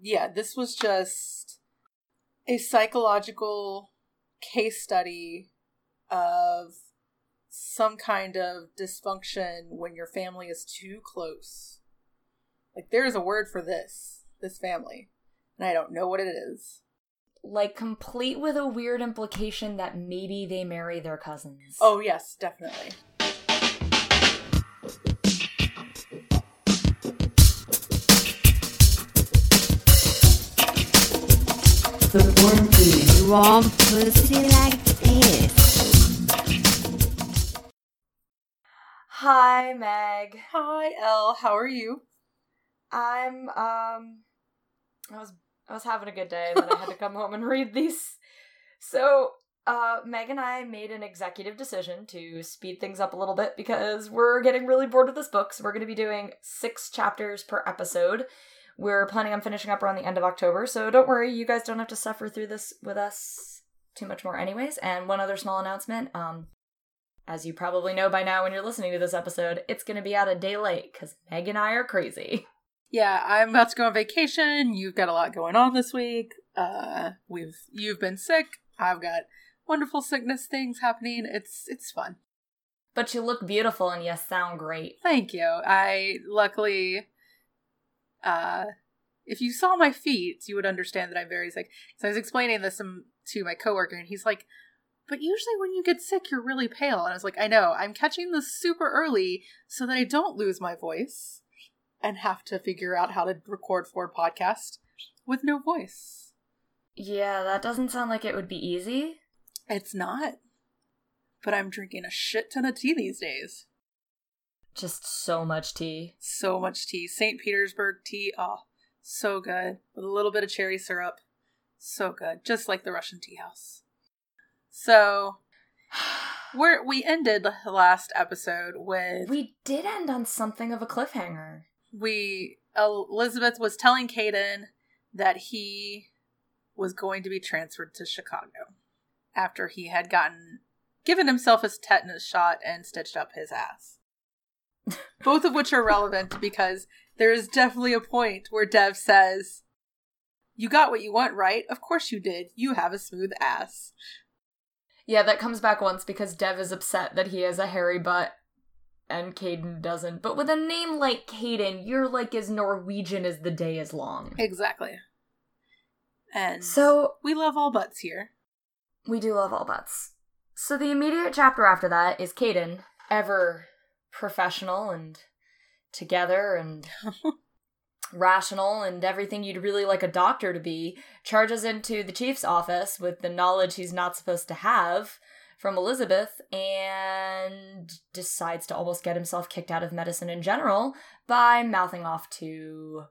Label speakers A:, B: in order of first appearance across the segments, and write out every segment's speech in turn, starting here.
A: Yeah, this was just a psychological case study of some kind of dysfunction when your family is too close. Like there is a word for this, this family, and I don't know what it is.
B: Like complete with a weird implication that maybe they marry their cousins.
A: Oh yes, definitely.
C: The one thing you want pussy like this.
B: Hi, Meg.
A: Hi, Elle. How are you?
B: I'm um I was I was having a good day, and then I had to come home and read these. So uh Meg and I made an executive decision to speed things up a little bit because we're getting really bored with this book. So we're gonna be doing six chapters per episode. We're planning on finishing up around the end of October, so don't worry, you guys don't have to suffer through this with us too much more anyways. And one other small announcement, um as you probably know by now when you're listening to this episode, it's going to be out a day late because Meg and I are crazy.
A: Yeah, I'm about to go on vacation. You've got a lot going on this week. Uh, we've you've been sick. I've got wonderful sickness things happening. It's it's fun.
B: But you look beautiful and you sound great.
A: Thank you. I luckily, uh, if you saw my feet, you would understand that I'm very sick. So I was explaining this to my coworker, and he's like, "But usually when you get sick, you're really pale." And I was like, "I know. I'm catching this super early so that I don't lose my voice and have to figure out how to record for a podcast with no voice."
B: Yeah, that doesn't sound like it would be easy.
A: It's not. But I'm drinking a shit ton of tea these days.
B: Just so much tea.
A: So much tea. St. Petersburg tea. Oh, so good. With a little bit of cherry syrup. So good. Just like the Russian tea house. So, where we ended the last episode with
B: We did end on something of a cliffhanger.
A: we Elizabeth was telling Caden that he was going to be transferred to Chicago after he had gotten given himself his tetanus shot and stitched up his ass. Both of which are relevant because there is definitely a point where Dev says, "You got what you want, right? Of course you did. You have a smooth ass."
B: Yeah, that comes back once because Dev is upset that he has a hairy butt and Caden doesn't. But with a name like Caden, you're like as Norwegian as the day is long.
A: Exactly. And
B: So
A: we love all butts here.
B: We do love all butts. So the immediate chapter after that is Caden, ever professional and together and rational and everything you'd really like a doctor to be, charges into the chief's office with the knowledge he's not supposed to have from Elizabeth and decides to almost get himself kicked out of medicine in general by mouthing off to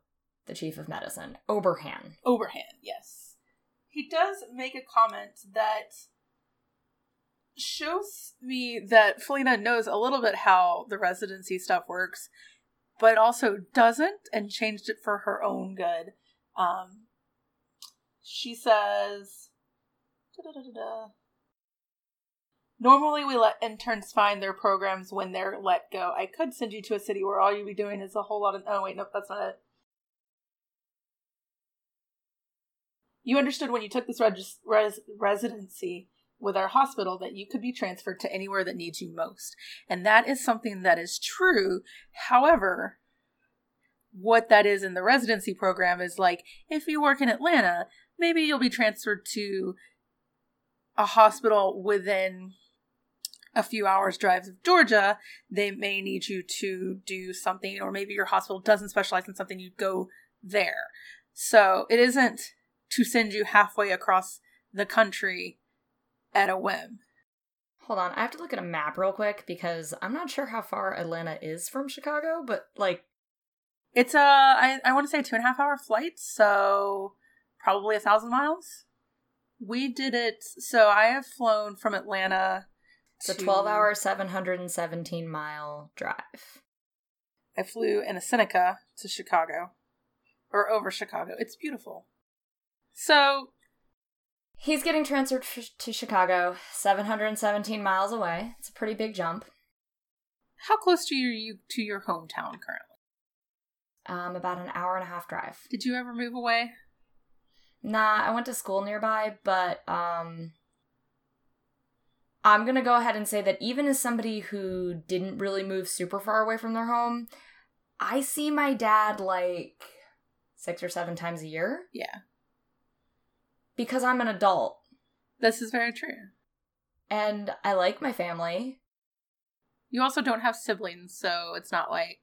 B: the chief of medicine, Oberhan.
A: Oberhan, yes. He does make a comment that shows me that Faleena knows a little bit how the residency stuff works, but also doesn't and changed it for her own good. Um, she says. Normally, we let interns find their programs when they're let go. I could send you to a city where all you'd be doing is a whole lot of. Oh, wait, nope, that's not it. You understood when you took this res- residency with our hospital that you could be transferred to anywhere that needs you most. And that is something that is true. However, what that is in the residency program is like if you work in Atlanta, maybe you'll be transferred to a hospital within a few hours drive of Georgia. They may need you to do something, or maybe your hospital doesn't specialize in something, you go there. So it isn't to send you halfway across the country at a whim.
B: Hold on, I have to look at a map real quick because I'm not sure how far Atlanta is from Chicago, but like,
A: It's a I, I want to say a two and a half hour flight, so probably a thousand miles. We did it. So I have flown from Atlanta.
B: it's a 12 hour, 717 mile drive.
A: I flew in a Seneca to Chicago, or over Chicago. It's beautiful. So
B: He's getting transferred f- to Chicago, 717 miles away. It's a pretty big jump.
A: how close to you are you to your hometown currently?
B: Um, about an hour and a half drive.
A: Did you ever move away?
B: Nah, I went to school nearby, but um I'm going to go ahead and say that even as somebody who didn't really move super far away from their home, I see my dad like 6 or 7 times a year
A: Yeah.
B: Because I'm an adult
A: This is very true.
B: and I like my family.
A: You also don't have siblings, so it's not like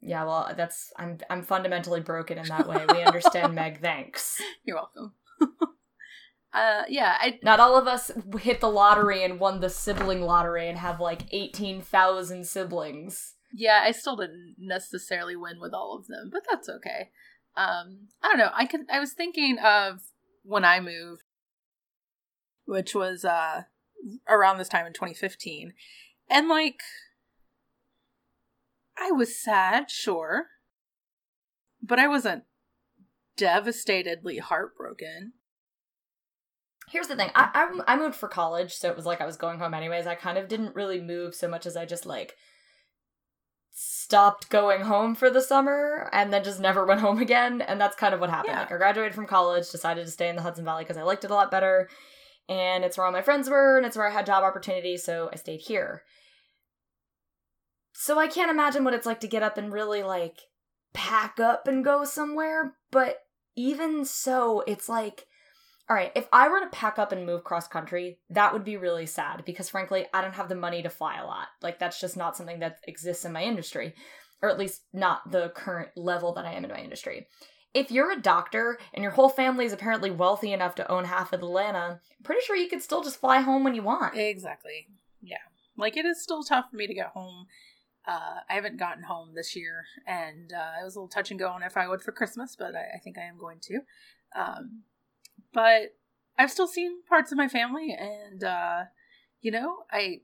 B: Yeah, well, that's I'm I'm fundamentally broken in that way. We understand Meg, thanks.
A: you're welcome. uh yeah, I
B: Not all of us hit the lottery and won the sibling lottery and have like 18,000 siblings.
A: yeah, I still didn't necessarily win with all of them, but that's okay. Um I don't know. I could I was thinking of when I moved which was uh around this time in 2015. And like I was sad, sure. But I wasn't devastatedly heartbroken.
B: Here's the thing. I, I I moved for college, so it was like I was going home anyways. I kind of didn't really move so much as I just like stopped going home for the summer and then just never went home again. And that's kind of what happened.
A: Yeah.
B: Like I graduated from college, decided to stay in the Hudson Valley because I liked it a lot better, and it's where all my friends were, and it's where I had job opportunities, so I stayed here. So I can't imagine what it's like to get up and really like pack up and go somewhere, but even so, it's like all right, if I were to pack up and move cross country, that would be really sad because frankly, I don't have the money to fly a lot. Like that's just not something that exists in my industry, or at least not the current level that I am in my industry. If you're a doctor and your whole family is apparently wealthy enough to own half of Atlanta, I'm pretty sure you could still just fly home when you want.
A: Exactly. Yeah. Like it is still tough for me to get home. Uh, I haven't gotten home this year, and uh, it was a little touch and go on if I would for Christmas, but I, I think I am going to. Um, but I've still seen parts of my family, and uh, you know, I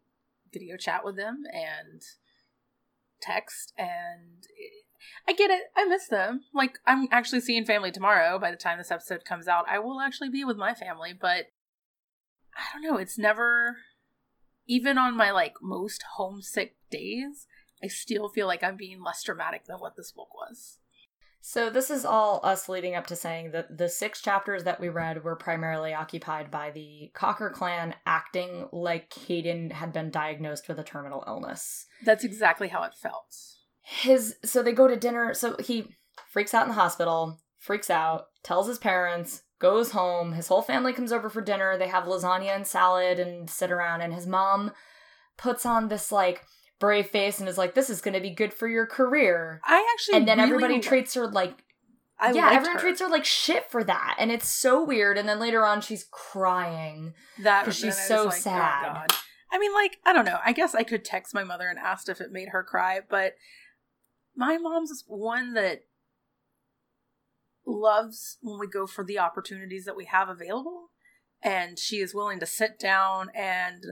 A: video chat with them and text, and I get it. I miss them. Like I'm actually seeing family tomorrow. By the time this episode comes out, I will actually be with my family, but I don't know. It's never even on my like most homesick days, I still feel like I'm being less dramatic than what this book was.
B: So this is all us leading up to saying that the six chapters that we read were primarily occupied by the Cocker clan acting like Caden had been diagnosed with a terminal illness.
A: That's exactly how it felt.
B: His so they go to dinner, so he freaks out in the hospital, freaks out, tells his parents, goes home, his whole family comes over for dinner, they have lasagna and salad and sit around and his mom puts on this like brave face and is like this is going to be good for your career.
A: I actually
B: And then
A: really
B: everybody
A: li-
B: treats her like
A: I
B: yeah, everyone
A: her.
B: treats her like shit for that, and it's so weird. And then later on, she's crying.
A: that
B: 'cause she's
A: and I was
B: so
A: like, oh,
B: sad.
A: God. I mean, like I don't know. I guess I could text my mother and asked if it made her cry, but my mom's one that loves when we go for the opportunities that we have available, and she is willing to sit down and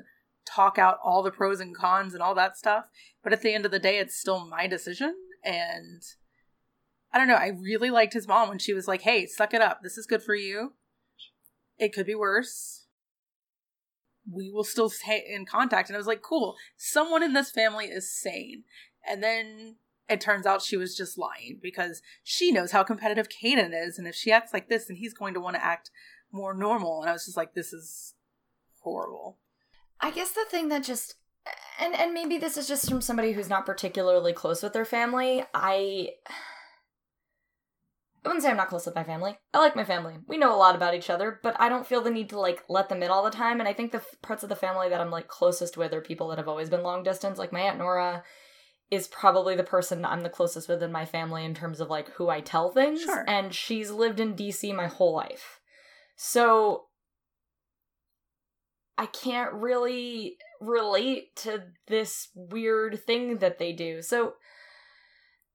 A: talk out all the pros and cons and all that stuff. But at the end of the day, it's still my decision, and I don't know. I really liked his mom when she was like, "Hey, suck it up. This is good for you. It could be worse." we will still stay in contact. And I was like, cool, someone in this family is sane. And then it turns out she was just lying because she knows how competitive Kaden is. And if she acts like this, then he's going to want to act more normal. And I was just like, this is horrible.
B: I guess the thing that just and and maybe this is just from somebody who's not particularly close with their family. I I wouldn't say I'm not close with my family. I like my family. We know a lot about each other, but I don't feel the need to like let them in all the time. And I think the f- parts of the family that I'm like closest with are people that have always been long distance. Like my aunt Nora is probably the person I'm the closest with in my family in terms of like who I tell things.
A: Sure.
B: And she's lived in DC my whole life. So I can't really relate to this weird thing that they do. So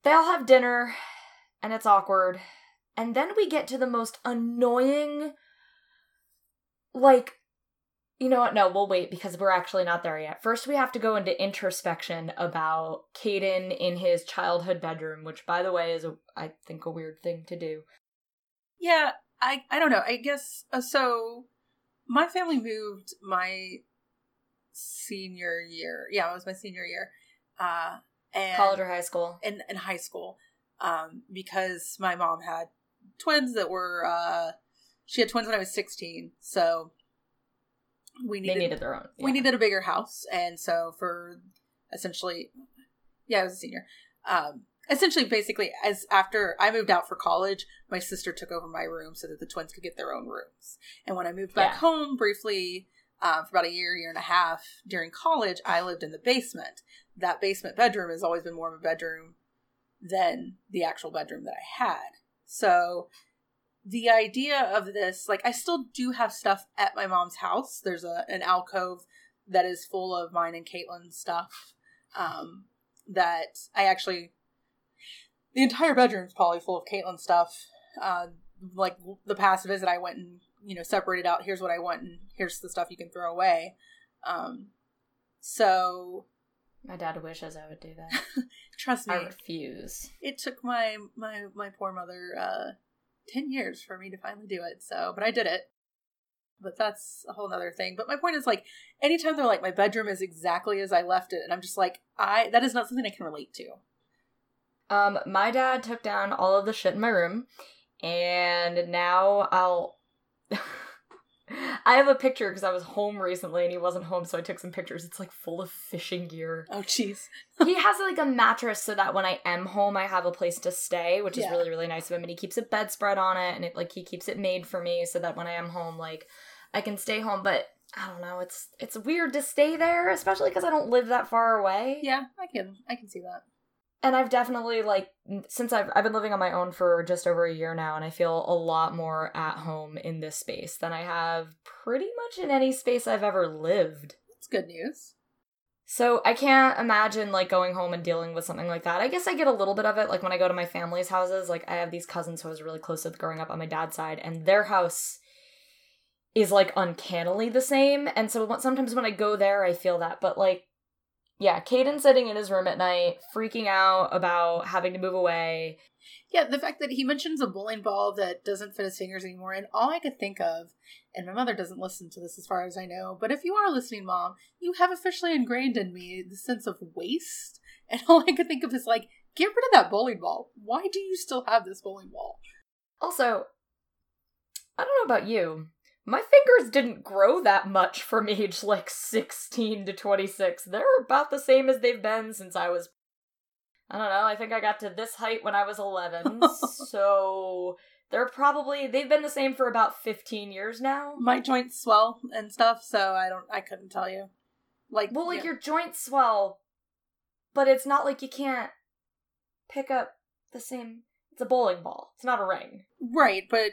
B: they all have dinner and it's awkward. And then we get to the most annoying like you know what? No, we'll wait because we're actually not there yet. First, we have to go into introspection about Caden in his childhood bedroom, which, by the way, is a I think a weird thing to do.
A: Yeah, I, I don't know. I guess, uh, so my family moved my senior year. Yeah, it was my senior year. Uh, and
B: College or high school?
A: in, in high school. um, because my mom had twins that were uh, she had twins when I was sixteen, so we
B: They
A: needed,
B: needed their own.
A: we needed a bigger house, and so for essentially, yeah, I was a senior. Um, essentially, basically, as after I moved out for college, my sister took over my room so that the twins could get their own rooms. And when I moved back
B: Yeah.
A: home briefly uh, for about a year, year and a half during college, I lived in the basement. That basement bedroom has always been more of a bedroom than the actual bedroom that I had. So the idea of this, like, I still do have stuff at my mom's house. There's a an alcove that is full of mine and Caitlin's stuff. Um, that I actually, the entire bedroom's probably full of Caitlin's stuff. Uh, like the past visit, I went and you know separated out. Here's what I want, and here's the stuff you can throw away. Um, so
B: My dad wishes I would do that.
A: trust me,
B: I refuse.
A: it took my my my poor mother uh 10 years for me to finally do it so but i did it but that's a whole other thing but my point is like anytime they're like my bedroom is exactly as i left it and i'm just like i that is not something i can relate to
B: Um, my dad took down all of the shit in my room, and now I'll. I have a picture because I was home recently and he wasn't home, so I took some pictures. It's like full of fishing gear.
A: oh jeez
B: he has like a mattress so that when I am home, I have a place to stay, which is really really nice of him. And he keeps a bedspread on it, and it like he keeps it made for me so that when I am home, like I can stay home. But I don't know, it's it's weird to stay there, especially because I don't live that far away.
A: yeah i can i can see that
B: and I've definitely like since I've I've been living on my own for just over a year now, and I feel a lot more at home in this space than I have pretty much in any space I've ever lived.
A: that's good news
B: So I can't imagine like going home and dealing with something like that. I guess I get a little bit of it like when I go to my family's houses. Like I have these cousins who I was really close with growing up on my dad's side, and their house is like uncannily the same. And so sometimes when I go there, I feel that. But like, yeah, Caden sitting in his room at night, freaking out about having to move away.
A: yeah the fact that he mentions a bowling ball that doesn't fit his fingers anymore and all i could think of and my mother doesn't listen to this as far as i know but if you are listening mom you have officially ingrained in me the sense of waste and all i could think of is like get rid of that bowling ball why do you still have this bowling ball
B: Also, I don't know about you. My fingers didn't grow that much from age like 16 to 26. They're about the same as they've been since I was. I don't know, I think I got to this height when I was 11. so they're probably. They've been the same for about 15 years now.
A: my joints swell and stuff so i don't i couldn't tell you like
B: Well, like
A: yeah.
B: your joints swell, but it's not like you can't pick up the same. It's a bowling ball, it's not a ring.
A: right but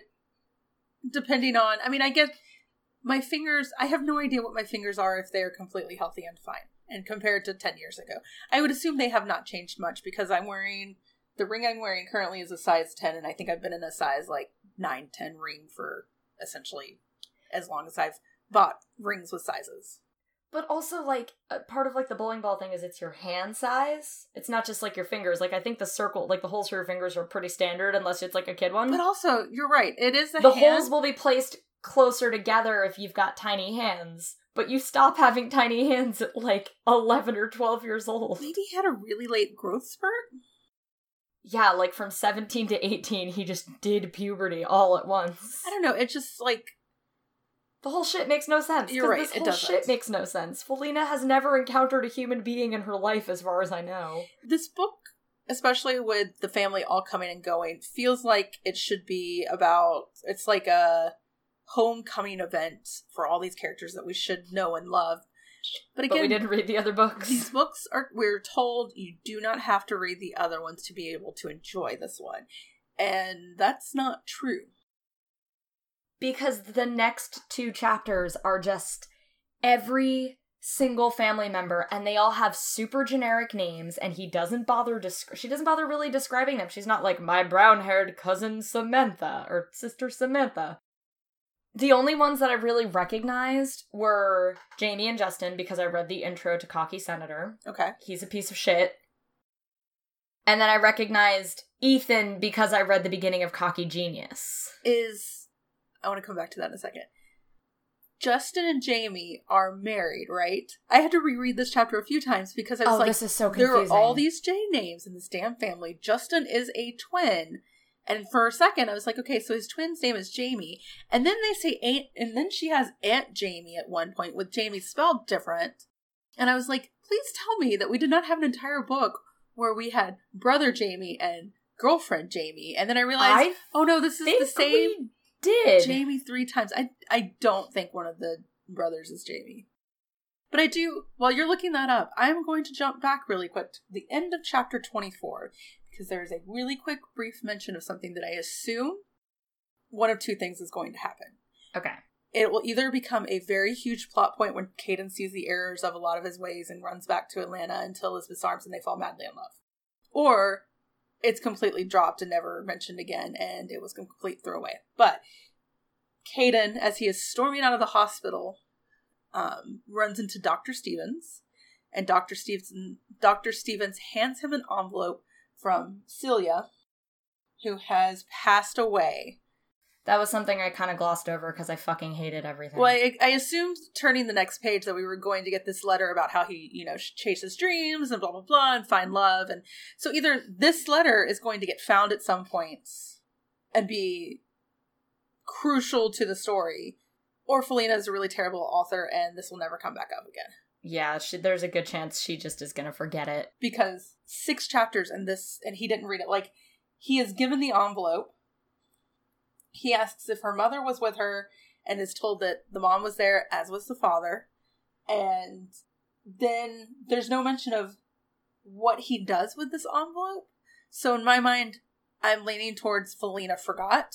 A: depending on i mean i get my fingers i have no idea what my fingers are if they're completely healthy and fine and compared to 10 years ago. I would assume they have not changed much because i'm wearing the ring i'm wearing currently is a size 10 and i think i've been in a size like 9 10 ring for essentially as long as i've bought rings with sizes
B: But also, like, part of like the bowling ball thing is it's your hand size. It's not just like your fingers. Like, I think the circle, like the holes for your fingers, are pretty standard unless it's like a kid one.
A: but also you're right it is the,
B: the
A: hand-
B: holes will be placed closer together if you've got tiny hands. But you stop having tiny hands at like eleven or twelve years old.
A: maybe he had a really late growth spurt
B: Yeah, like from seventeen to eighteen, he just did puberty all at once.
A: i don't know it's just like
B: The whole shit makes no sense.
A: You're right,
B: This
A: it
B: whole
A: doesn't.
B: shit makes no sense. Faleena has never encountered a human being in her life, as far as I know.
A: this book especially with the family all coming and going feels like it should be about it's like a homecoming event for all these characters that we should know and love but
B: But we didn't read the other books.
A: these books are we're told you do not have to read the other ones to be able to enjoy this one and that's not true
B: because the next two chapters are just every single family member and they all have super generic names and he doesn't bother desc- she doesn't bother really describing them. She's not like my brown-haired cousin samantha or sister samantha. The only ones that i really recognized were jamie and justin because i read the intro to cocky senator.
A: Okay.
B: He's a piece of shit. And then i recognized ethan because i read the beginning of cocky genius.
A: Is i want to come back to that in a second Justin and Jamie are married, right? I had to reread this chapter a few times because I was
B: Oh,
A: like,
B: this is so confusing."
A: there are all these J names in this damn family. Justin is a twin. And for a second, I was like, okay, so his twin's name is Jamie. And then they say Aunt, and then she has Aunt Jamie at one point with Jamie spelled different. And I was like, please tell me that we did not have an entire book where we had brother Jamie and girlfriend Jamie. And then I realized,
B: I
A: oh no, this is the same
B: did.
A: Jamie three times. I I don't think one of the brothers is Jamie. But I do while you're looking that up, I'm going to jump back really quick to the end of chapter 24 because there's a really quick brief mention of something that I assume one of two things is going to happen.
B: Okay.
A: It will either become a very huge plot point when Caden sees the errors of a lot of his ways and runs back to Atlanta until Elizabeth's arms and they fall madly in love. Or it's completely dropped and never mentioned again and it was a complete throwaway. But Caden, as he is storming out of the hospital, um, runs into Dr. Stevens, and Dr. Stevens Dr. Stevens hands him an envelope from Celia, who has passed away.
B: That was something I kind of glossed over because I fucking hated everything.
A: Well, I, I assumed turning the next page that we were going to get this letter about how he, you know, chases dreams and blah blah blah and find love, and so either this letter is going to get found at some points and be crucial to the story, or Faleena is a really terrible author and this will never come back up again
B: yeah, she, there's a good chance she just is gonna forget it.
A: because six chapters and this and he didn't read it. Like he is given the envelope. He asks if her mother was with her and is told that the mom was there, as was the father. And then there's no mention of what he does with this envelope. So in my mind, I'm leaning towards Faleena forgot.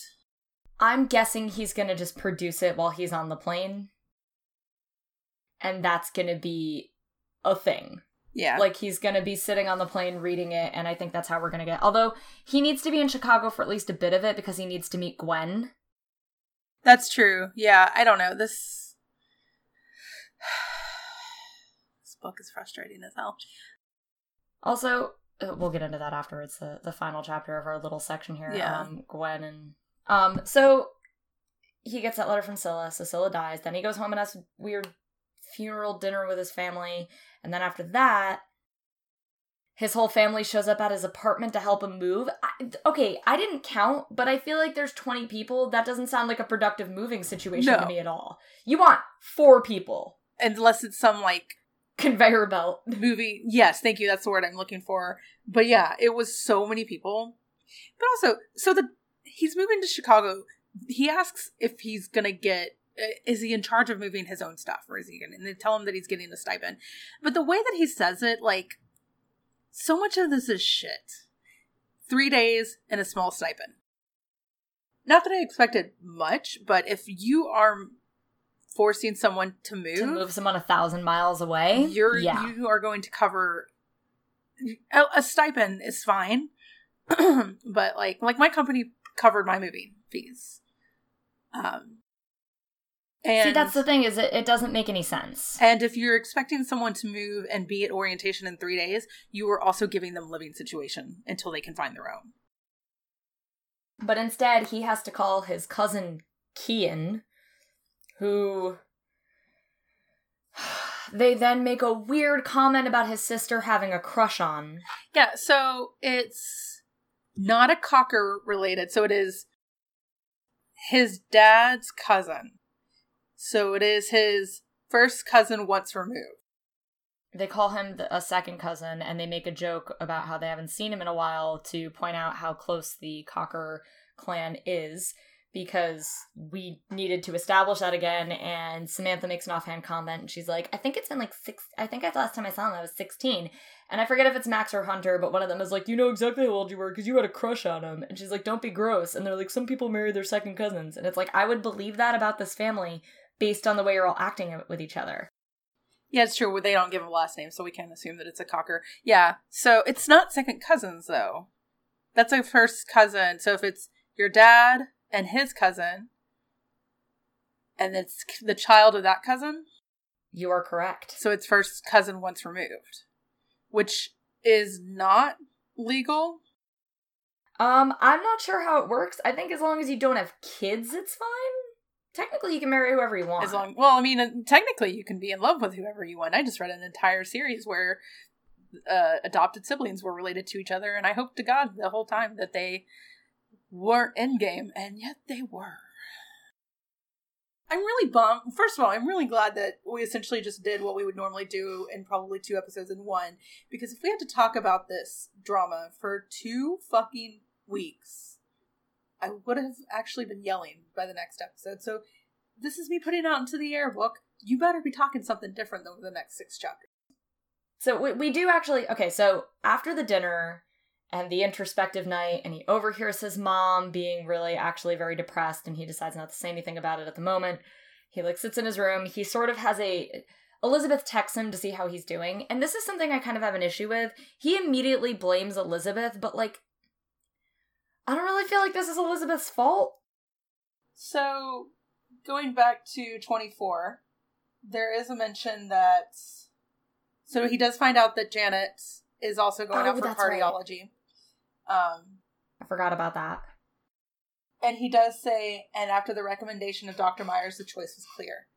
B: I'm guessing he's gonna just produce it while he's on the plane. And that's gonna be a thing.
A: Yeah.
B: Like he's gonna be sitting on the plane reading it, and I think that's how we're gonna get. Although he needs to be in Chicago for at least a bit of it because he needs to meet Gwen.
A: That's true. Yeah, I don't know. This This book is frustrating as hell.
B: Also, uh, we'll get into that afterwards. the the final chapter of our little section here.
A: Yeah.
B: Um, Gwen and um, so he gets that letter from Scylla. So Scylla dies. Then he goes home and has weird funeral dinner with his family, and then after that. His whole family shows up at his apartment to help him move. I, okay, I didn't count, but I feel like there's 20 people. That doesn't sound like a productive moving situation
A: No.
B: to me at all. You want four people.
A: Unless it's some like
B: Conveyor belt.
A: movie. Yes, thank you. That's the word I'm looking for. But yeah, it was so many people. But also, so the he's moving to Chicago. He asks if he's gonna get. Uh, Is he in charge of moving his own stuff, or is he gonna? And they tell him that he's getting a stipend. But the way that he says it, like, so much of this is shit. Three days and a small stipend. Not that I expected much, but if you are forcing someone to move,
B: To move someone a thousand miles away.
A: you're
B: yeah.
A: you are going to cover a, a stipend is fine but like like my company covered my moving fees um and
B: See, that's the thing is it, it doesn't make any sense.
A: and if you're expecting someone to move and be at orientation in three days you are also giving them living situation until they can find their own
B: But instead, he has to call his cousin Kian, who. They then make a weird comment about his sister having a crush on.
A: yeah so it's not a cocker related so it is his dad's cousin so it is his first cousin once removed
B: They call him the, a second cousin, and they make a joke about how they haven't seen him in a while to point out how close the Cocker clan is because we needed to establish that again. And Samantha makes an offhand comment, and she's like, "I think it's been like six. I think the last time I saw him I was sixteen, and I forget if it's Max or Hunter, but one of them is like, you know exactly how old you were because you had a crush on him." And she's like, "Don't be gross." And they're like, "Some people marry their second cousins," and it's like I would believe that about this family based on the way you're all acting with each other.
A: Yeah, it's true. They don't give a last name, so we can assume that it's a cocker. Yeah. So it's not second cousins, though. That's a first cousin. So if it's your dad and his cousin, and it's the child of that cousin,
B: You are correct.
A: so it's first cousin once removed, which is not legal.
B: Um, I'm not sure how it works. I think as long as you don't have kids, it's fine. Technically you can marry whoever you want.
A: As long, well, I mean, uh, technically you can be in love with whoever you want. I just read an entire series where uh, adopted siblings were related to each other, and I hope to God the whole time that they weren't in game, and yet they were. I'm really bummed. First of all, I'm really glad that we essentially just did what we would normally do in probably two episodes in one. Because if we had to talk about this drama for two fucking weeks, I would have actually been yelling by the next episode. So this is me putting out into the air book. You better be talking something different than the next six chapters.
B: So we, we do actually okay, so after the dinner and the introspective night and he overhears his mom being really actually very depressed and he decides not to say anything about it at the moment. He like sits in his room. He sort of has a Elizabeth texts him to see how he's doing. And this is something I kind of have an issue with. He immediately blames Elizabeth, but like I don't really feel like this is Elizabeth's fault.
A: So, going back to 24, there is a mention that. So he does find out that Janet is also going
B: Oh,
A: out for
B: that's right.
A: cardiology. Um,
B: I forgot about that.
A: and he does say, and after the recommendation of Dr. Myers, the choice was clear.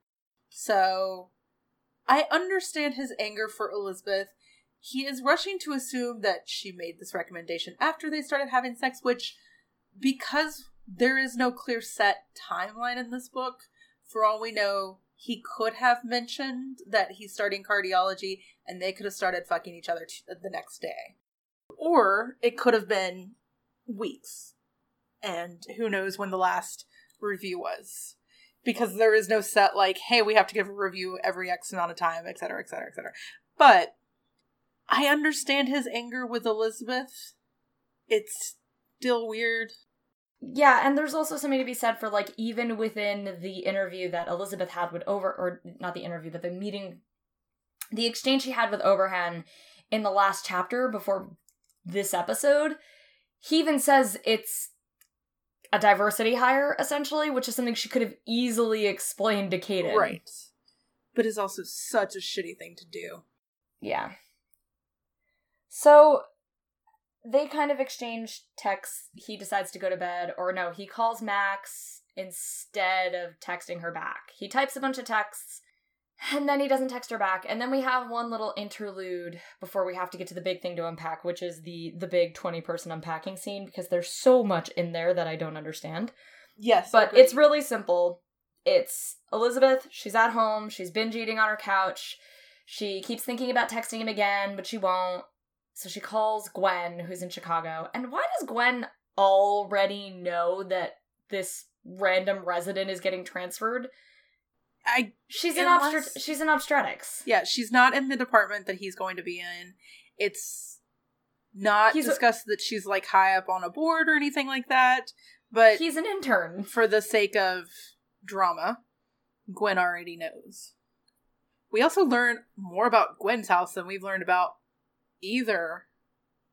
A: So, I understand his anger for Elizabeth. He is rushing to assume that she made this recommendation after they started having sex, which, because there is no clear set timeline in this book, for all we know, he could have mentioned that he's starting cardiology and they could have started fucking each other t- the next day. Or it could have been weeks. And who knows when the last review was. Because there is no set, like, hey, we have to give a review every X amount of time, et cetera, et cetera, et cetera. But I understand his anger with Elizabeth. It's still weird.
B: Yeah, and there's also something to be said for like even within the interview that Elizabeth had with over or not the interview, but the meeting the exchange she had with Overhan in the last chapter before this episode, he even says it's a diversity hire, essentially, which is something she could have easily explained to Kaden.
A: Right. But it's also such a shitty thing to do.
B: Yeah. So they kind of exchange texts. He decides to go to bed, or no, he calls Max instead of texting her back. He types a bunch of texts, and then he doesn't text her back. And then we have one little interlude before we have to get to the big thing to unpack, which is the the big twenty person unpacking scene because there's so much in there that I don't understand.
A: Yes.
B: But
A: agreed.
B: it's really simple. It's Elizabeth, she's at home, she's binge eating on her couch. She keeps thinking about texting him again, but she won't. So she calls Gwen, who's in Chicago. And why does Gwen already know that this random resident is getting transferred?
A: I
B: She's in obstet- she's in obstetrics.
A: yeah, she's not in the department that he's going to be in. It's not
B: He's a-
A: discussed that she's like high up on a board or anything like that. But
B: He's an intern.
A: for the sake of drama, Gwen already knows. We also learn more about Gwen's house than we've learned about either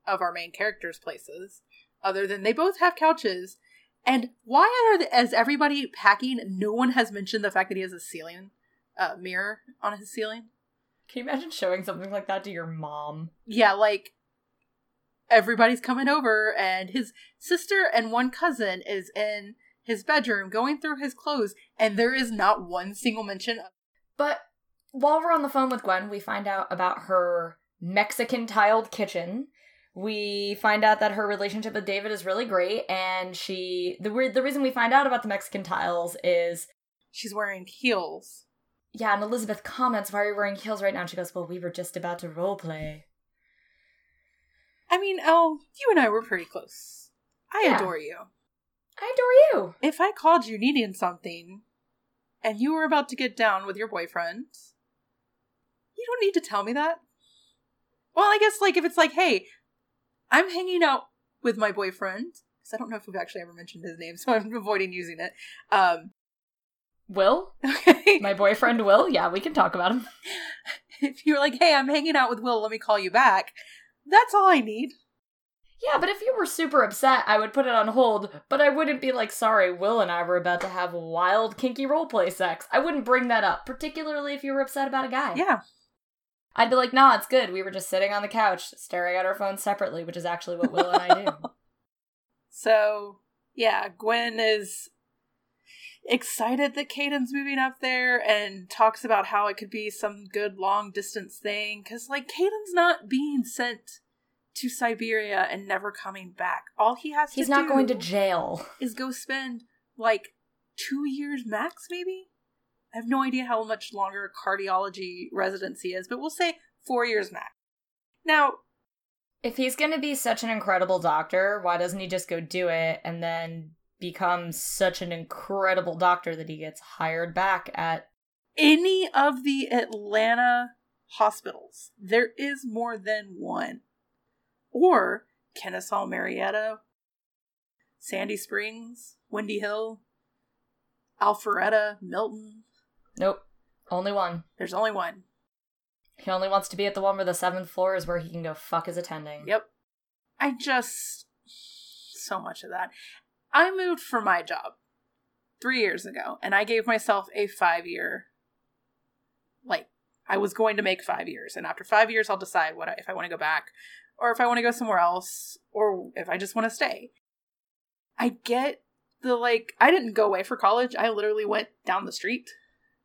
A: of our main characters' places, other than they both have couches. And why are the, as everybody packing, no one has mentioned the fact that he has a ceiling uh, mirror on his ceiling?
B: Can you imagine showing something like that to your mom?
A: Yeah, like everybody's coming over, and his sister and one cousin is in his bedroom going through his clothes, and there is not one single mention of.
B: But while we're on the phone with Gwen, we find out about her Mexican tiled kitchen. We find out that her relationship with David is really great, and she the the reason we find out about the Mexican tiles is
A: She's wearing heels.
B: yeah, and Elizabeth comments, "Why are you wearing heels right now?" And she goes, "Well, we were just about to role play."
A: I mean, Elle, you and I were pretty close. I
B: Yeah.
A: adore you.
B: I adore you.
A: If I called you needing something, and you were about to get down with your boyfriend, you don't need to tell me that. Well, I guess like if it's like, hey, I'm hanging out with my boyfriend because I don't know if we've actually ever mentioned his name, so I'm avoiding using it. Um,
B: Will,
A: okay.
B: my boyfriend Will. Yeah, we can talk about him.
A: if you're like, hey, I'm hanging out with Will, let me call you back. That's all I need.
B: Yeah, but if you were super upset, I would put it on hold, but I wouldn't be like, sorry, Will and I were about to have wild, kinky roleplay sex. I wouldn't bring that up, particularly if you were upset about a guy.
A: Yeah.
B: I'd be like, nah, it's good. We were just sitting on the couch, staring at our phones separately, which is actually what Will and I do.
A: So, yeah, Gwen is excited that Caden's moving up there and talks about how it could be some good long distance thing. Because, like, Caden's not being sent to Siberia and never coming back. All he has
B: He's
A: to
B: not
A: do
B: going to jail.
A: is go spend like two years max, maybe. I have no idea how much longer cardiology residency is, but we'll say four years max. Now,
B: If he's going to be such an incredible doctor, why doesn't he just go do it and then become such an incredible doctor that he gets hired back at
A: any of the Atlanta hospitals, there is more than one. Or Kennesaw Marietta, Sandy Springs, Windy Hill, Alpharetta, Milton.
B: Nope. Only one.
A: There's only one.
B: He only wants to be at the one where the seventh floor is where he can go fuck his attending.
A: Yep. I just so much of that. I moved for my job three years ago, and I gave myself a five year. Like I was going to make five years, and after five years, I'll decide what I, if I want to go back, or if I want to go somewhere else, or if I just want to stay. I get the like. I didn't go away for college. I literally went down the street.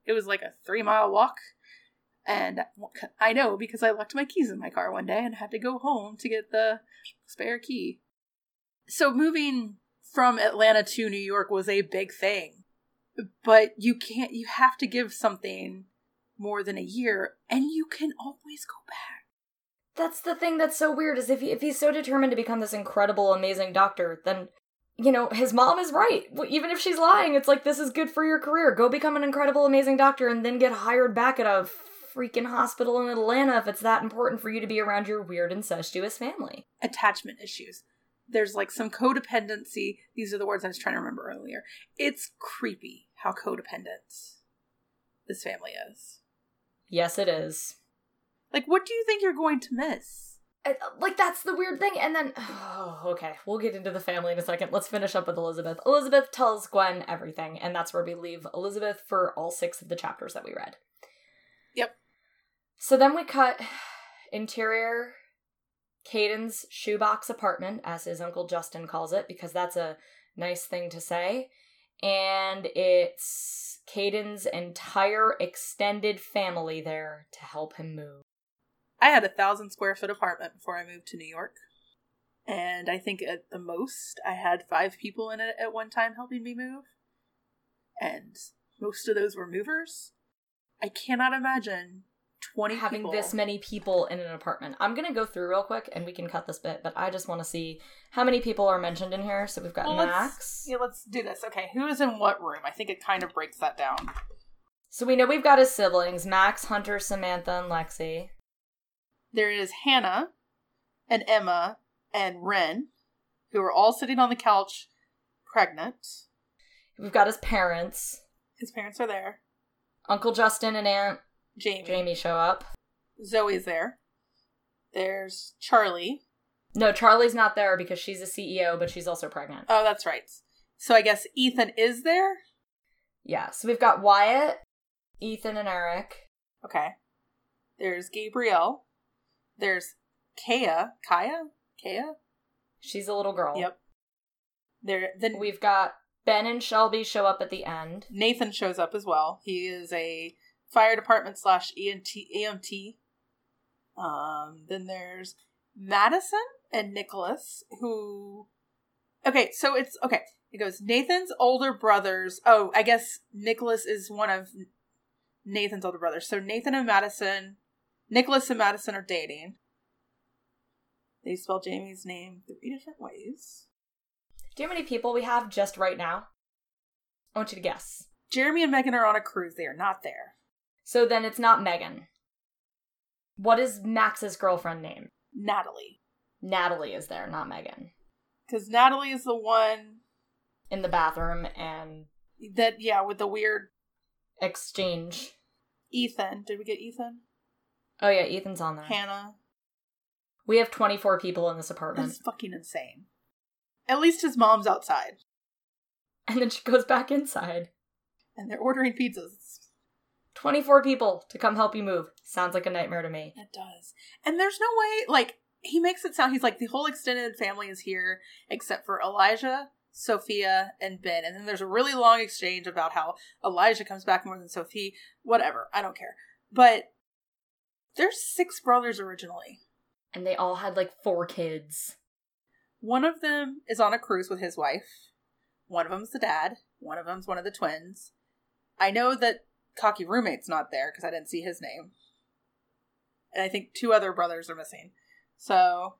A: It was like a three mile walk. And I know because I left my keys in my car one day and had to go home to get the spare key. So moving from Atlanta to New York was a big thing. But you can't, you have to give something more than a year and you can always go back.
B: That's the thing that's so weird is if he, if he's so determined to become this incredible, amazing doctor, then you know his mom is right. Even if she's lying, it's like this is good for your career. Go become an incredible, amazing doctor, and then get hired back at a freaking hospital in Atlanta if it's that important for you to be around your weird incestuous family.
A: Attachment issues. There's like some codependency. These are the words I was trying to remember earlier. It's creepy how codependent this family is.
B: Yes, it is.
A: Like, what do you think you're going to miss?
B: Uh, Like that's the weird thing, and then oh, okay, we'll get into the family in a second. Let's finish up with Elizabeth. Elizabeth tells Gwen everything, and that's where we leave Elizabeth for all six of the chapters that we read.
A: Yep.
B: So then we cut interior Caden's shoebox apartment, as his uncle Justin calls it, because that's a nice thing to say. And it's Caden's entire extended family there to help him move.
A: I had a thousand square foot apartment before I moved to New York. And I think at the most I had five people in it at one time helping me move. And most of those were movers. I cannot imagine 20
B: having
A: people.
B: this many people in an apartment. I'm gonna go through real quick and we can cut this bit, but I just want to see how many people are mentioned in here. So we've got
A: Well, let's-
B: Max.
A: Yeah, let's do this. Okay, who is in what room? I think it kind of breaks that down.
B: So we know we've got his siblings: Max, Hunter, Samantha, and Lexi.
A: There is Hannah and Emma and Ren, who are all sitting on the couch pregnant.
B: We've got his parents.
A: His parents are there.
B: Uncle Justin and Aunt
A: Jamie.
B: Jamie show up.
A: Zoe's there. There's Charlie.
B: No, Charlie's not there because she's a CEO, but she's also pregnant.
A: Oh, that's right. So I guess Ethan is there?
B: Yeah, so we've got Wyatt, Ethan, and Eric.
A: Okay. There's Gabrielle. There's Kaya. Kaya? Kaya?
B: She's a little girl.
A: Yep. There then
B: We've got Ben and Shelby show up at the end.
A: Nathan shows up as well. He is a fire department slash EMT EMT. Um then there's Madison and Nicholas who Okay, so it's okay. It goes Nathan's older brothers. Oh, I guess Nicholas is one of Nathan's older brothers. So Nathan and Madison, Nicholas and Madison are dating. They spell Jamie's name three different ways.
B: Do you know how many people we have just right now? I want you to guess.
A: Jeremy and Megan are on a cruise. They are not there.
B: So then it's not Megan. What is Max's girlfriend name?
A: Natalie.
B: Natalie is there, not Megan.
A: Because Natalie is the one
B: In the bathroom and
A: that, yeah, with the weird
B: exchange.
A: Ethan. Did we get Ethan?
B: Oh yeah, Ethan's on there.
A: Hannah.
B: We have 24 people in this apartment.
A: That's fucking insane. At least his mom's outside.
B: And then she goes back inside.
A: And they're ordering pizzas.
B: 24 people to come help you move. Sounds like a nightmare to me.
A: It does. And there's no way, like, he makes it sound, he's like, the whole extended family is here except for Elijah, Sophia and Ben. And then there's a really long exchange about how Elijah comes back more than Sophie. Whatever. I don't care. But there's six brothers originally.
B: And they all had like four kids.
A: One of them is on a cruise with his wife. One of them's the dad. One of them's one of the twins. I know that cocky roommate's not there because I didn't see his name. And I think two other brothers are missing. So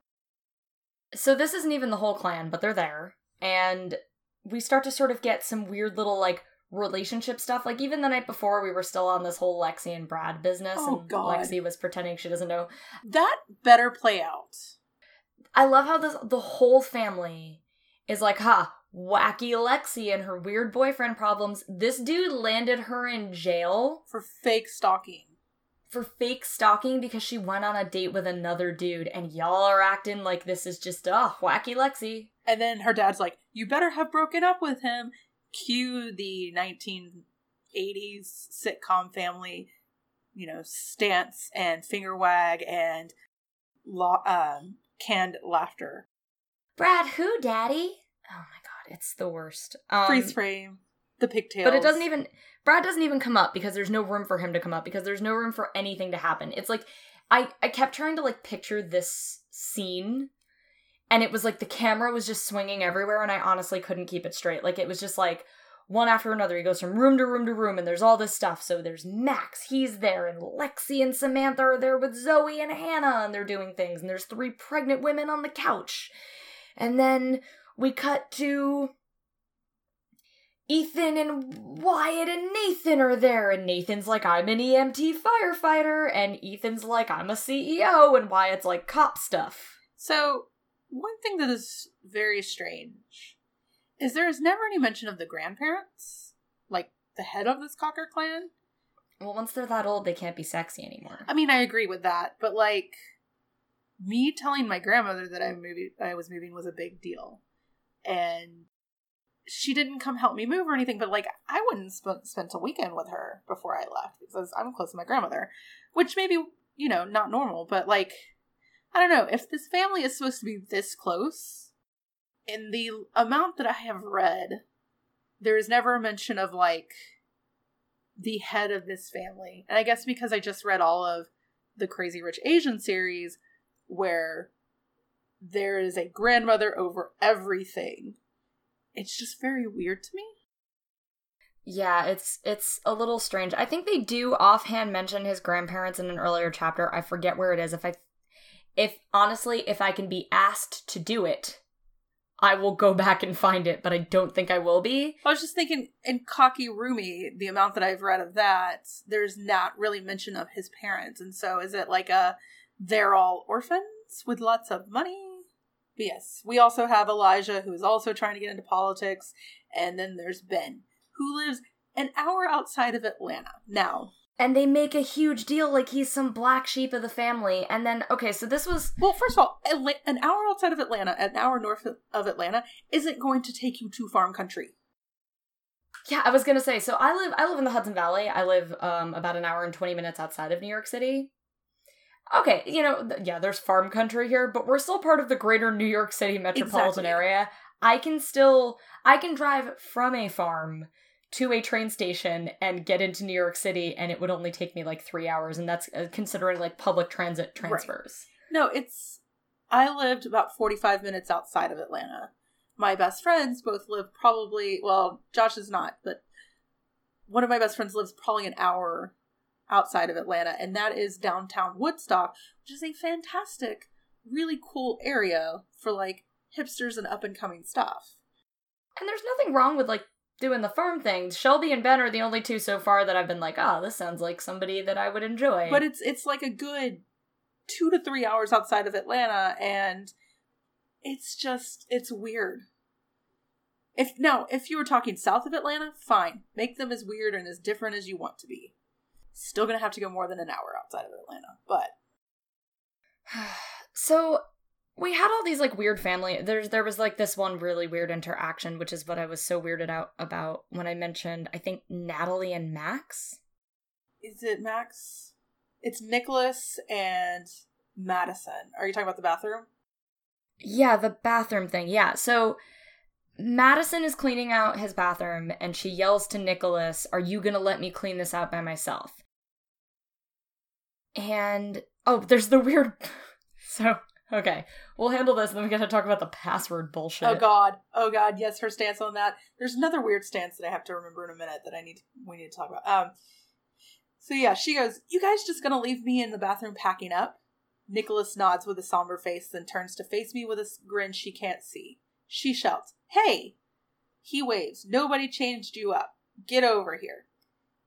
B: So this isn't even the whole clan, but they're there. And we start to sort of get some weird little like relationship stuff. Like even the night before we were still on this whole Lexi and Brad business
A: Oh,
B: and
A: God.
B: Lexi was pretending she doesn't know.
A: that better play out.
B: I love how this the whole family is like, ha, wacky Lexi and her weird boyfriend problems. This dude landed her in jail
A: For fake stalking.
B: for fake stalking because she went on a date with another dude, and y'all are acting like this is just oh wacky Lexi.
A: And then her dad's like, You better have broken up with him. Cue the 1980s sitcom family, you know, stance and finger wag and lo- um, canned laughter.
B: Brad, who, daddy? Oh my god, it's the worst. Um,
A: Freeze frame, the pigtails.
B: But it doesn't even Brad doesn't even come up because there's no room for him to come up because there's no room for anything to happen. It's like I I kept trying to like picture this scene and it was like the camera was just swinging everywhere and I honestly couldn't keep it straight. Like it was just like one after another. He goes from room to room to room and there's all this stuff. So there's Max, he's there and Lexi and Samantha are there with Zoe and Hannah and they're doing things and there's three pregnant women on the couch. And then we cut to Ethan and Wyatt and Nathan are there, and Nathan's like, I'm an EMT firefighter, and Ethan's like, I'm a CEO, and Wyatt's like, cop stuff.
A: So, one thing that is very strange is there is never any mention of the grandparents, like the head of this Cocker clan.
B: Well, once they're that old, they can't be sexy anymore.
A: I mean, I agree with that, but like me telling my grandmother that I moving, I was moving was a big deal, and she didn't come help me move or anything. But like, I wouldn't sp- spend a weekend with her before I left because I'm close to my grandmother, which maybe you know not normal, but like I don't know if this family is supposed to be this close. In the amount that I have read, there is never a mention of like the head of this family. And I guess because I just read all of the Crazy Rich Asian series where there is a grandmother over everything. It's just very weird to me.
B: Yeah, it's it's a little strange. I think they do offhand mention his grandparents in an earlier chapter. I forget where it is. If I if honestly, if I can be asked to do it, I will go back and find it, but I don't think I will be.
A: I was just thinking in Cocky Roomie, the amount that I've read of that, there's not really mention of his parents. And so is it like a they're all orphans with lots of money? But yes, we also have Elijah who is also trying to get into politics, and then there's Ben who lives an hour outside of Atlanta. Now,
B: And they make a huge deal like he's some black sheep of the family. And then okay, so this was
A: well, first of all, an hour outside of Atlanta, an hour north of Atlanta, isn't going to take you to farm country.
B: Yeah, I was gonna say. So I live. I live in the Hudson Valley. I live um about an hour and twenty minutes outside of New York City. Okay, you know, th- yeah, there's farm country here, but we're still part of the greater New York City metropolitan
A: Exactly.
B: area. I can still, I can drive from a farm to a train station and get into New York City, and it would only take me like three hours, and that's uh, considering like public transit transfers.
A: No, it's. I lived about 45 minutes outside of Atlanta. My best friends both live probably, well, Josh is not, but one of my best friends lives probably an hour outside of Atlanta, and that is downtown Woodstock, which is a fantastic, really cool area for like hipsters and up and coming stuff.
B: And there's nothing wrong with like doing the farm things. Shelby and Ben are the only two so far that I've been like, oh, this sounds like somebody that I would enjoy.
A: But it's it's like a good two to three hours outside of Atlanta, and it's just it's weird. If no, if you were talking south of Atlanta, fine, make them as weird and as different as you want to be. Still gonna have to go more than an hour outside of Atlanta, but
B: so we had all these like weird family there's there was like this one really weird interaction which is what i was so weirded out about when i mentioned i think natalie and max
A: is it Max? It's Nicholas and Madison. Are you talking about the bathroom?
B: yeah the bathroom thing yeah so Madison is cleaning out his bathroom and she yells to Nicholas, Are you gonna let me clean this out by myself? And oh, there's the weird. so, okay, we'll handle this and then we gotta talk about the password bullshit.
A: Oh god. Oh god. Yes, her stance on that. There's another weird stance that I have to remember in a minute that I need we need to talk about. Um so yeah, she goes, You guys just gonna leave me in the bathroom packing up? Nicholas nods with a somber face, then turns to face me with a grin she can't see. She shouts, Hey! He waves, Nobody changed you up. Get over here.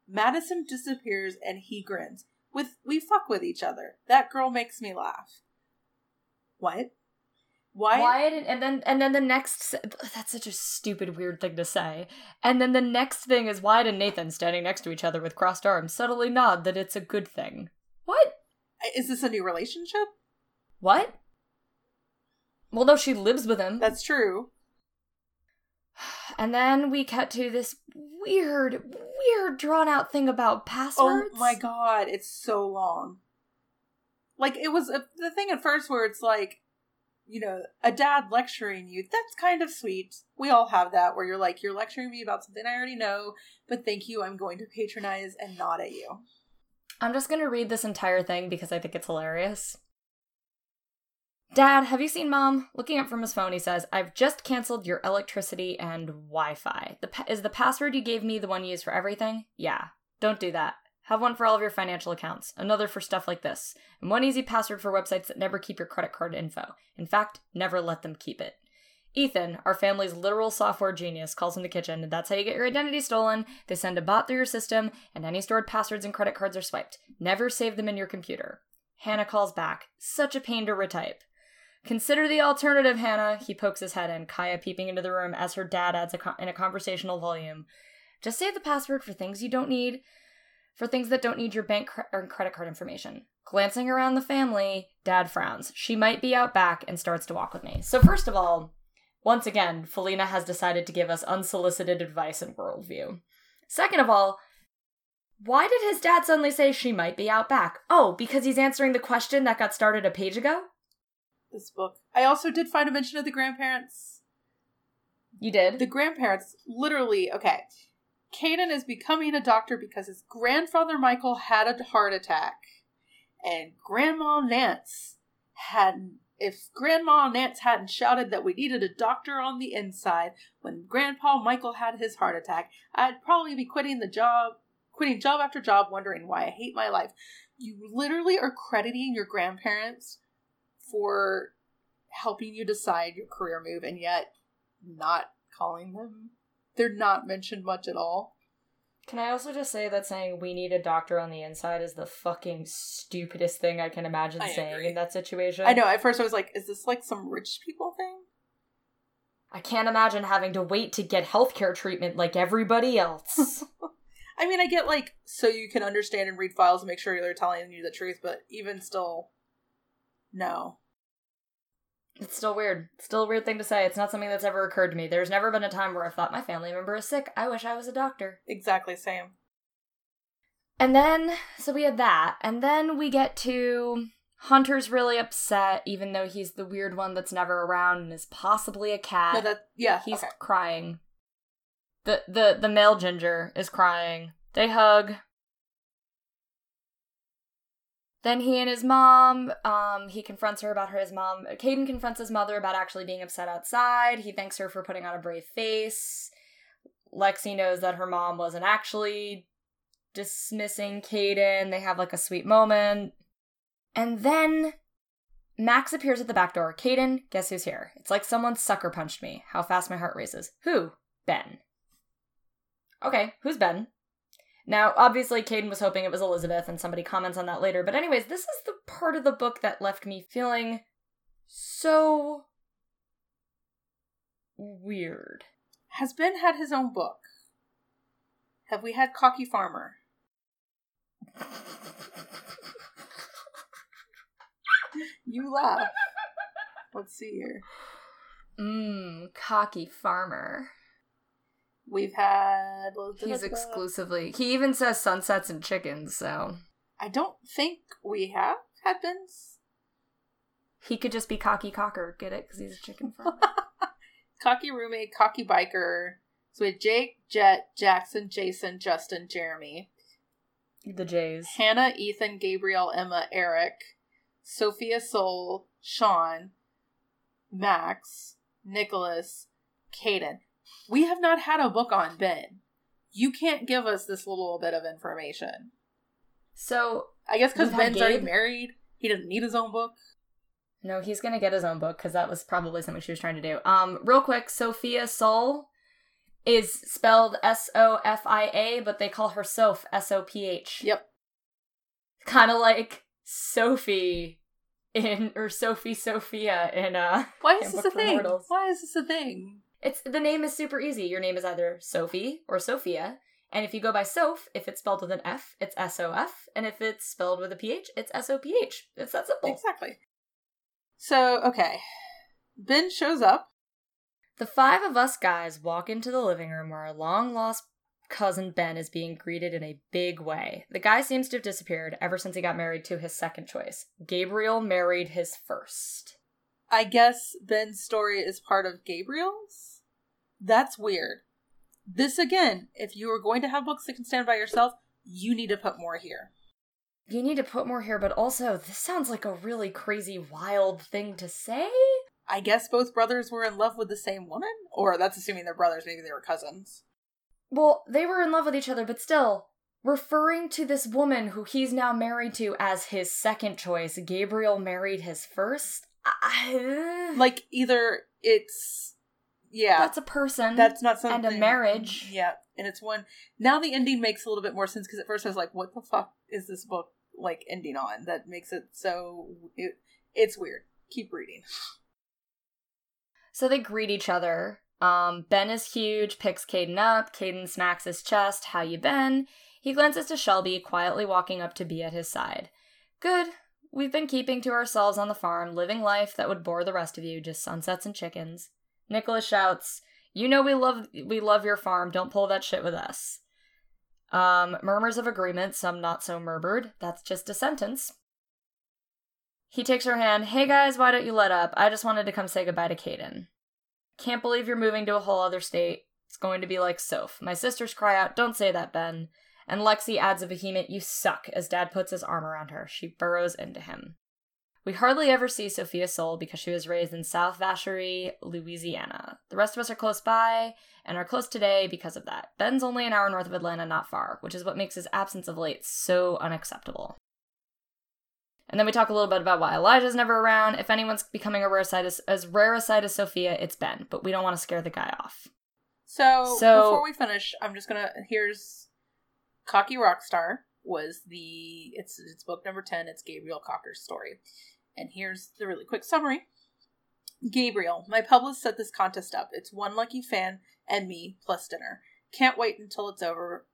A: Madison disappears and he grins. With we fuck with each other. That girl makes me laugh. What? Why?
B: Why and then and then the next that's such a stupid weird thing to say. And then the next thing is Wyatt and Nathan standing next to each other with crossed arms subtly nod that it's a good thing. What?
A: Is this a new relationship?
B: What? Well, no, she lives with him.
A: That's true.
B: And then we cut to this weird, weird drawn out thing about oh passwords.
A: Oh my god, it's so long. Like it was a, the thing at first where it's like, you know, a dad lecturing you. That's kind of sweet. We all have that where you're like, you're lecturing me about something I already know, but thank you. I'm going to patronize and nod at you.
B: I'm just gonna read this entire thing because I think it's hilarious. Dad, have you seen mom? Looking up from his phone, he says, I've just canceled your electricity and Wi Fi. Pa- is the password you gave me the one you use for everything? Yeah. Don't do that. Have one for all of your financial accounts, another for stuff like this, and one easy password for websites that never keep your credit card info. In fact, never let them keep it. Ethan, our family's literal software genius, calls in the kitchen, and that's how you get your identity stolen. They send a bot through your system, and any stored passwords and credit cards are swiped. Never save them in your computer. Hannah calls back. Such a pain to retype. Consider the alternative, Hannah. He pokes his head in, Kaya peeping into the room as her dad adds a con- in a conversational volume. Just save the password for things you don't need, for things that don't need your bank cre- or credit card information. Glancing around the family, Dad frowns. She might be out back and starts to walk with me. So, first of all, once again, Faleena has decided to give us unsolicited advice and worldview. Second of all, why did his dad suddenly say she might be out back? Oh, because he's answering the question that got started a page ago?
A: This book. I also did find a mention of the grandparents.
B: You did?
A: The grandparents, literally, okay. Caden is becoming a doctor because his grandfather Michael had a heart attack. And Grandma Nance hadn't. if Grandma Nance hadn't shouted that we needed a doctor on the inside when Grandpa Michael had his heart attack, I'd probably be quitting the job, quitting job after job, wondering why I hate my life. You literally are crediting your grandparents for helping you decide your career move and yet not calling them. They're not mentioned much at all.
B: Can I also just say that saying we need a doctor on the inside is the fucking stupidest thing I can imagine
A: I
B: saying
A: agree.
B: in that situation?
A: I know, at first I was like, is this like some rich people thing?
B: I can't imagine having to wait to get healthcare treatment like everybody else.
A: I mean, I get like, so you can understand and read files and make sure they're telling you the truth, but even still, no.
B: It's still weird. Still a weird thing to say. It's not something that's ever occurred to me. There's never been a time where I've thought my family member is sick. I wish I was a doctor.
A: Exactly, same.
B: And then, so we had that. And then we get to Hunter's really upset, even though he's the weird one that's never around and is possibly a cat.
A: No, that, yeah,
B: He's
A: okay.
B: crying. The the the male ginger is crying. They hug. Then he and his mom, um, he confronts her about her his mom. Caden confronts his mother about actually being upset outside. He thanks her for putting on a brave face. Lexi knows that her mom wasn't actually dismissing Caden. They have like a sweet moment. And then Max appears at the back door. Caden, guess who's here? It's like someone sucker punched me. How fast my heart races. Who? Ben. Okay, who's Ben? Now, obviously, Caden was hoping it was Elizabeth, and somebody comments on that later. But, anyways, this is the part of the book that left me feeling so weird.
A: Has Ben had his own book? Have we had Cocky Farmer? You laugh. Let's see here.
B: Mmm, cocky farmer.
A: We've had.
B: He's exclusively. He even says sunsets and chickens, so
A: I don't think we have had Ben's.
B: he could just be cocky cocker. Get it? Because he's a chicken farmer.
A: cocky roommate, cocky biker. So we had Jake, Jet, Jackson, Jason, Justin, Jeremy,
B: The Jays.
A: Hannah, Ethan, Gabriel, Emma, Eric, Sophia, Soul, Sean, Max, Nicholas, Caden. We have not had a book on Ben. You can't give us this little bit of information.
B: So
A: I guess because Ben's already married, he doesn't need his own book.
B: No, he's gonna get his own book because that was probably something she was trying to do. Um, real quick, Sophia Soul is spelled S O F I A, but they call her Soph S O P H.
A: Yep.
B: Kind of like Sophie in or Sophie Sophia in uh.
A: Why is this a thing?
B: Mortals.
A: Why is this a thing?
B: It's the name is super easy. Your name is either Sophie or Sophia. And if you go by Soph, if it's spelled with an F, it's S O F. And if it's spelled with a PH, it's S O P H. It's that simple.
A: Exactly. So, okay. Ben shows up.
B: The five of us guys walk into the living room where our long lost cousin Ben is being greeted in a big way. The guy seems to have disappeared ever since he got married to his second choice. Gabriel married his first.
A: I guess Ben's story is part of Gabriel's? That's weird. This again, if you are going to have books that can stand by yourself, you need to put more here.
B: You need to put more here, but also, this sounds like a really crazy, wild thing to say.
A: I guess both brothers were in love with the same woman? Or that's assuming they're brothers, maybe they were cousins.
B: Well, they were in love with each other, but still, referring to this woman who he's now married to as his second choice, Gabriel married his first. I-
A: Like, either it's. Yeah.
B: that's a person.
A: That's not something.
B: and a marriage.
A: Yeah, and it's one. Now the ending makes a little bit more sense because at first I was like, "What the fuck is this book like ending on?" That makes it so. It, it's weird. Keep reading.
B: So they greet each other. Um, ben is huge, picks Caden up. Caden smacks his chest. How you been? He glances to Shelby, quietly walking up to be at his side. Good. We've been keeping to ourselves on the farm, living life that would bore the rest of you, just sunsets and chickens. Nicholas shouts, "You know we love we love your farm. Don't pull that shit with us." Um, murmurs of agreement, some not so murmured. That's just a sentence. He takes her hand. Hey guys, why don't you let up? I just wanted to come say goodbye to Caden. Can't believe you're moving to a whole other state. It's going to be like Soph. My sisters cry out, Don't say that, Ben. And Lexi adds a vehement, You suck, as Dad puts his arm around her. She burrows into him. We hardly ever see Sophia Soul because she was raised in South Vacherie, Louisiana. The rest of us are close by and are close today because of that. Ben's only an hour north of Atlanta, not far, which is what makes his absence of late so unacceptable. And then we talk a little bit about why Elijah's never around. If anyone's becoming a rare side as, as rare a side as Sophia, it's Ben, but we don't want to scare the guy off.
A: So,
B: So-
A: before we finish, I'm just gonna here's Cocky Rockstar was the it's it's book number ten. It's Gabriel Cocker's story, and here's the really quick summary. Gabriel, my publicist set this contest up. It's one lucky fan and me plus dinner. Can't wait until it's over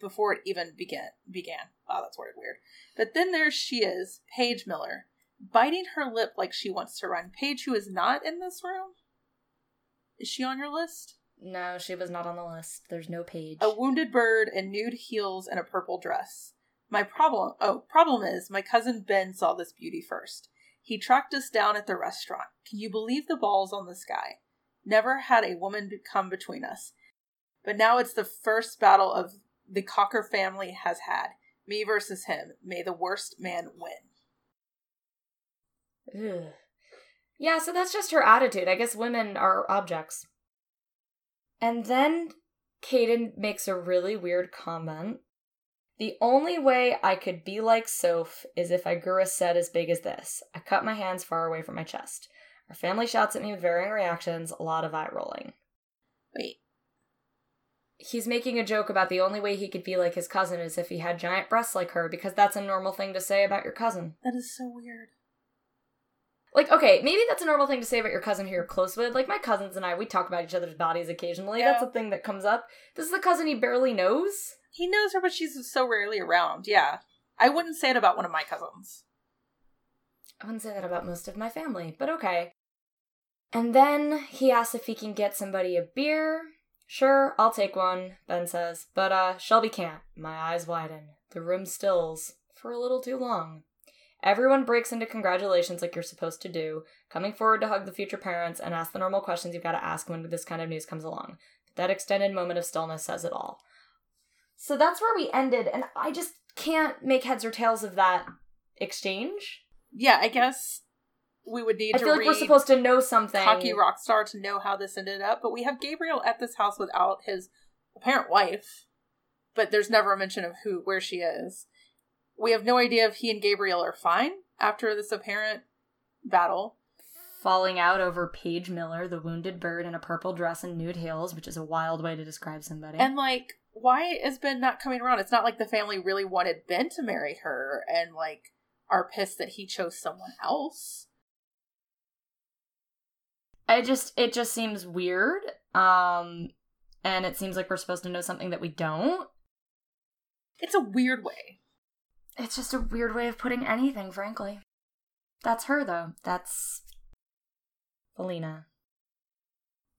A: before it even began. Began. Wow, that's worded weird. But then there she is, Paige Miller, biting her lip like she wants to run. Paige, who is not in this room, is she on your list?
B: No, she was not on the list. There's no page.
A: a wounded bird and nude heels and a purple dress. My problem oh, problem is my cousin Ben saw this beauty first. He tracked us down at the restaurant. Can you believe the balls on this guy? Never had a woman come between us. But now it's the first battle of the Cocker family has had. Me versus him. May the worst man win.
B: Ugh. Yeah, so that's just her attitude. I guess women are objects. And then Caden makes a really weird comment. The only way I could be like Soph is if I grew a set as big as this. I cut my hands far away from my chest. Our family shouts at me with varying reactions, a lot of eye rolling.
A: Wait.
B: He's making a joke about the only way he could be like his cousin is if he had giant breasts like her, because that's a normal thing to say about your cousin.
A: That is so weird.
B: Like, okay, maybe that's a normal thing to say about your cousin who you're close with. Like, my cousins and I, we talk about each other's bodies occasionally.
A: Yeah.
B: That's a thing that comes up. This is the cousin he barely knows.
A: He knows her, but she's so rarely around. Yeah. I wouldn't say it about one of my cousins.
B: I wouldn't say that about most of my family, but okay. And then he asks if he can get somebody a beer. Sure, I'll take one, Ben says. But, uh, Shelby can't. My eyes widen. The room stills for a little too long. Everyone breaks into congratulations like you're supposed to do, coming forward to hug the future parents and ask the normal questions you've got to ask when this kind of news comes along. But That extended moment of stillness says it all. So that's where we ended, and I just can't make heads or tails of that exchange.
A: Yeah, I guess we would need
B: I
A: to
B: feel like
A: read
B: we're supposed to know something.
A: Cocky Rockstar to know how this ended up, but we have Gabriel at this house without his apparent wife, but there's never a mention of who where she is. We have no idea if he and Gabriel are fine after this apparent battle.
B: Falling out over Paige Miller, the wounded bird in a purple dress and nude heels, which is a wild way to describe somebody.
A: And like, why is Ben not coming around? It's not like the family really wanted Ben to marry her and like are pissed that he chose someone else.
B: I just it just seems weird. Um and it seems like we're supposed to know something that we don't.
A: It's a weird way.
B: It's just a weird way of putting anything, frankly. That's her though. That's Faleena.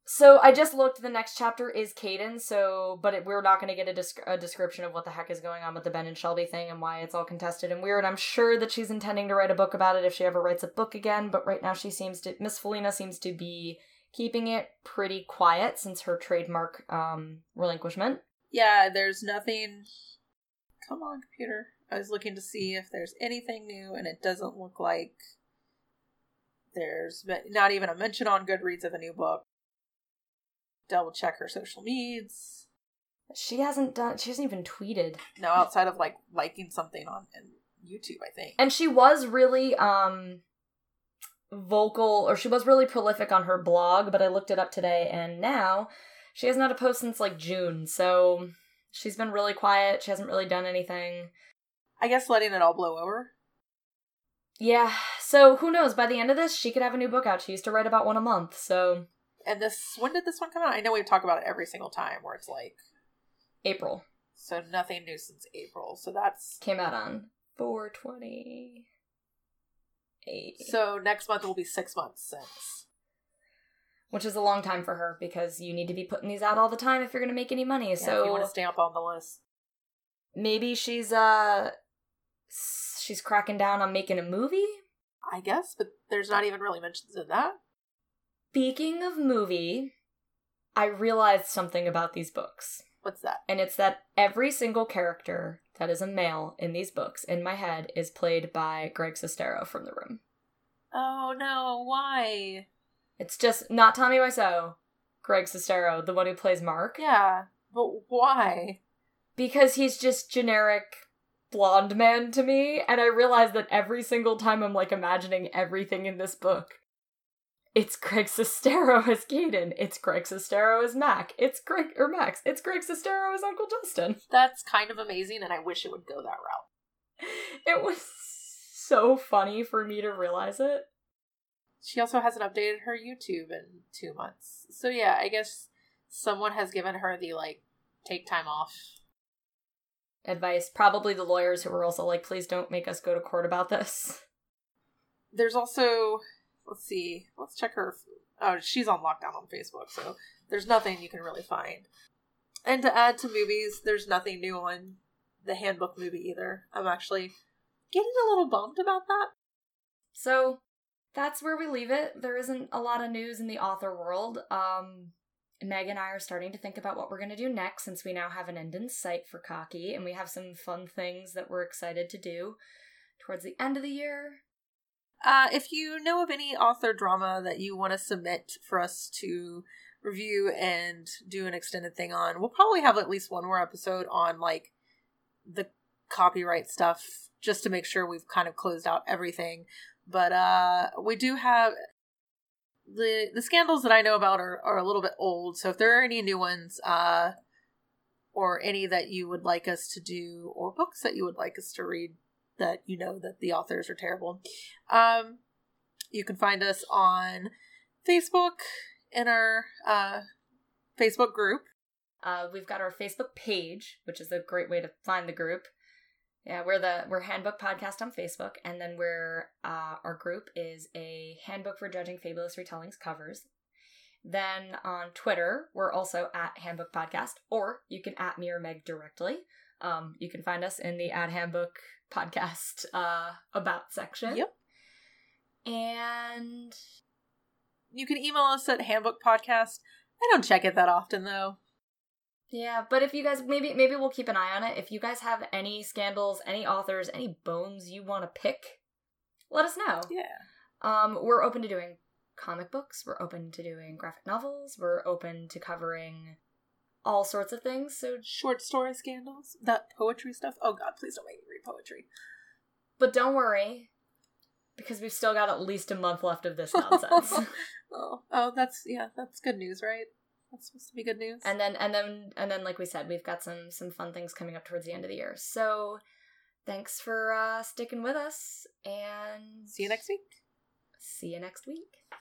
B: So I just looked. The next chapter is Caden. So, but it, we're not going to get a, a description of what the heck is going on with the Ben and Shelby thing and why it's all contested and weird. I'm sure that she's intending to write a book about it if she ever writes a book again. But right now, she seems to Miss Faleena seems to be keeping it pretty quiet since her trademark um, relinquishment.
A: Yeah, there's nothing. Come on, computer. I was looking to see if there's anything new, and it doesn't look like there's not even a mention on Goodreads of a new book. Double check her social medias.
B: She hasn't done. She hasn't even tweeted.
A: No, outside of like liking something on YouTube, I think.
B: and she was really um vocal or she was really prolific on her blog but i looked it up today and now she hasn't had a post since like june so she's been really quiet she hasn't really done anything
A: I guess letting it all blow over.
B: yeah so who knows by the end of this she could have a new book out she used to write about one a month so
A: And this, when did this one come out? I know we talk about it every single time, where it's like,
B: april
A: so nothing new since April. So that's
B: came out on 420
A: so next month will be six months since.
B: which is a long time for her because you need to be putting these out all the time if you're going to make any money
A: Yeah, if
B: so
A: you want to stay up on the list.
B: maybe she's uh she's cracking down on making a movie
A: I guess, but there's not even really mentions of that.
B: Speaking of movie i realized something about these books
A: What's that?
B: and it's that every single character that is a male in these books in my head is played by greg sestero from the room
A: Oh no, why?
B: it's just not tommy wiseau greg sestero the one who plays mark
A: Yeah, but why?
B: because he's just generic blonde man to me and i realize that every single time i'm like imagining everything in this book it's greg sestero as Caden. It's Greg Sestero as Mac. It's Greg or Max. It's Greg Sestero as Uncle Justin.
A: That's kind of amazing, and I wish it would go that route.
B: It was so funny for me to realize it.
A: She also hasn't updated her YouTube in two months. So yeah, I guess someone has given her the like take time off.
B: Advice, probably the lawyers who were also like, please don't make us go to court about this.
A: There's also let's see, let's check her. Oh, she's on lockdown on Facebook, so there's nothing you can really find. And to add to movies, there's nothing new on the handbook movie either. I'm actually getting a little bummed about that.
B: So that's where we leave it. There isn't a lot of news in the author world. Um, Meg and I are starting to think about what we're going to do next since we now have an end in sight for Cocky and we have some fun things that we're excited to do towards the end of the year.
A: Uh, if you know of any author drama that you want to submit for us to review and do an extended thing on, we'll probably have at least one more episode on like the copyright stuff just to make sure we've kind of closed out everything. But uh, we do have the the scandals that I know about are, are a little bit old. So if there are any new ones, uh, or any that you would like us to do, or books that you would like us to read, that you know that the authors are terrible. Um, you can find us on Facebook in our uh, Facebook group.
B: Uh, we've got our Facebook page, which is a great way to find the group. Yeah, we're the we're Handbook Podcast on Facebook, and then we're uh, our group is a handbook for judging fabulous retellings covers. Then on Twitter, we're also at Handbook Podcast, or you can at me or Meg directly. Um, you can find us in the Ad Handbook podcast uh, about section.
A: Yep.
B: And
A: You can email us at handbook podcast. I don't check it that often though.
B: yeah, but if you guys maybe maybe we'll keep an eye on it. If you guys have any scandals, any authors, any bones you want to pick, let us know.
A: Yeah.
B: Um, we're open to doing comic books. We're open to doing graphic novels. We're open to covering all sorts of things. So,
A: Short story scandals. That poetry stuff. Oh god, please don't make me read poetry.
B: but don't worry, because we've still got at least a month left of this nonsense.
A: oh, oh, that's yeah, that's good news, right? That's supposed to be good news.
B: and then, and then, and then, like we said, we've got some some fun things coming up towards the end of the year. So, thanks for uh, sticking with us, and
A: see you next week.
B: See you next week.